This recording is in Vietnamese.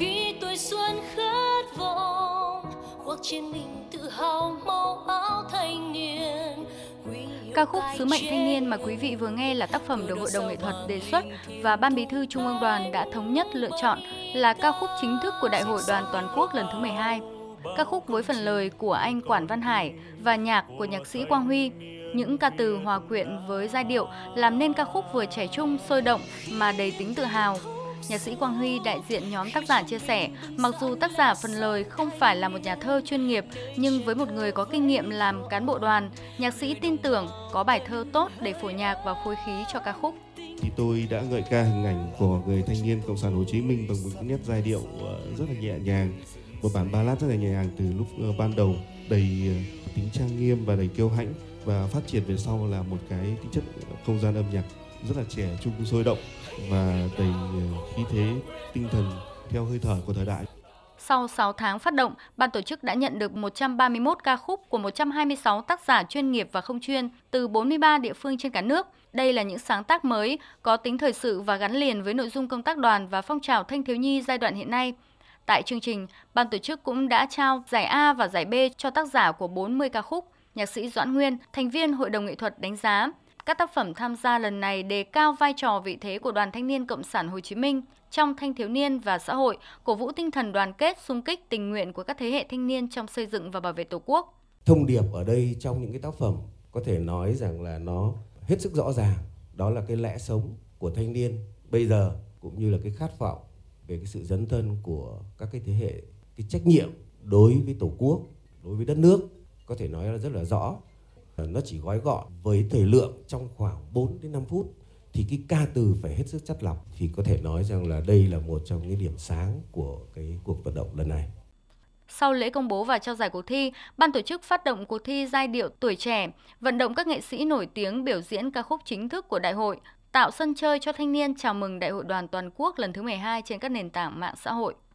khi tuổi xuân khát vọng khoác trên mình tự hào màu áo thanh niên Ca khúc Sứ mệnh thanh niên mà quý vị vừa nghe là tác phẩm được Hội đồng nghệ thuật đề xuất và Ban Bí thư Trung ương Đoàn đã thống nhất lựa chọn là ca khúc chính thức của Đại hội Đoàn Toàn quốc lần thứ 12. Ca khúc với phần lời của anh Quản Văn Hải và nhạc của nhạc sĩ Quang Huy. Những ca từ hòa quyện với giai điệu làm nên ca khúc vừa trẻ trung, sôi động mà đầy tính tự hào. Nhạc sĩ Quang Huy, đại diện nhóm tác giả chia sẻ, mặc dù tác giả phần lời không phải là một nhà thơ chuyên nghiệp, nhưng với một người có kinh nghiệm làm cán bộ đoàn, nhạc sĩ tin tưởng có bài thơ tốt để phổ nhạc và phối khí cho ca khúc. Thì tôi đã ngợi ca hình ảnh của người thanh niên Cộng sản Hồ Chí Minh bằng một nét giai điệu ờ, rất là nhẹ nhàng, một bản ballad rất là nhẹ nhàng từ lúc ờ, ban đầu đầy ờ, tính trang nghiêm và đầy kiêu hãnh và phát triển về sau là một cái tính chất không gian âm nhạc rất là trẻ trung sôi động và đầy ờ, khí thế tinh thần theo hơi thở của thời đại. Sau 6 tháng phát động, ban tổ chức đã nhận được 131 ca khúc của 126 tác giả chuyên nghiệp và không chuyên từ 43 địa phương trên cả nước. Đây là những sáng tác mới, có tính thời sự và gắn liền với nội dung công tác đoàn và phong trào thanh thiếu nhi giai đoạn hiện nay. Tại chương trình, ban tổ chức cũng đã trao giải A và giải B cho tác giả của 40 ca khúc. Nhạc sĩ Doãn Nguyên, thành viên Hội đồng nghệ thuật đánh giá, các tác phẩm tham gia lần này đề cao vai trò vị thế của Đoàn Thanh niên Cộng sản Hồ Chí Minh trong thanh thiếu niên và xã hội, cổ vũ tinh thần đoàn kết, sung kích, tình nguyện của các thế hệ thanh niên trong xây dựng và bảo vệ Tổ quốc. Thông điệp ở đây trong những cái tác phẩm có thể nói rằng là nó hết sức rõ ràng, đó là cái lẽ sống của thanh niên bây giờ cũng như là cái khát vọng về cái sự dấn thân của các cái thế hệ, cái trách nhiệm đối với Tổ quốc, đối với đất nước. Có thể nói là rất là rõ. Ờ, nó chỉ gói gọn với thời lượng trong khoảng 4 đến 5 phút thì cái ca từ phải hết sức chất lọc thì có thể nói rằng là đây là một trong những điểm sáng của cái cuộc vận động lần này. Sau lễ công bố và trao giải cuộc thi, ban tổ chức phát động cuộc thi giai điệu tuổi trẻ, vận động các nghệ sĩ nổi tiếng biểu diễn ca khúc chính thức của đại hội, tạo sân chơi cho thanh niên chào mừng Đại hội đoàn toàn quốc lần thứ 12 trên các nền tảng mạng xã hội.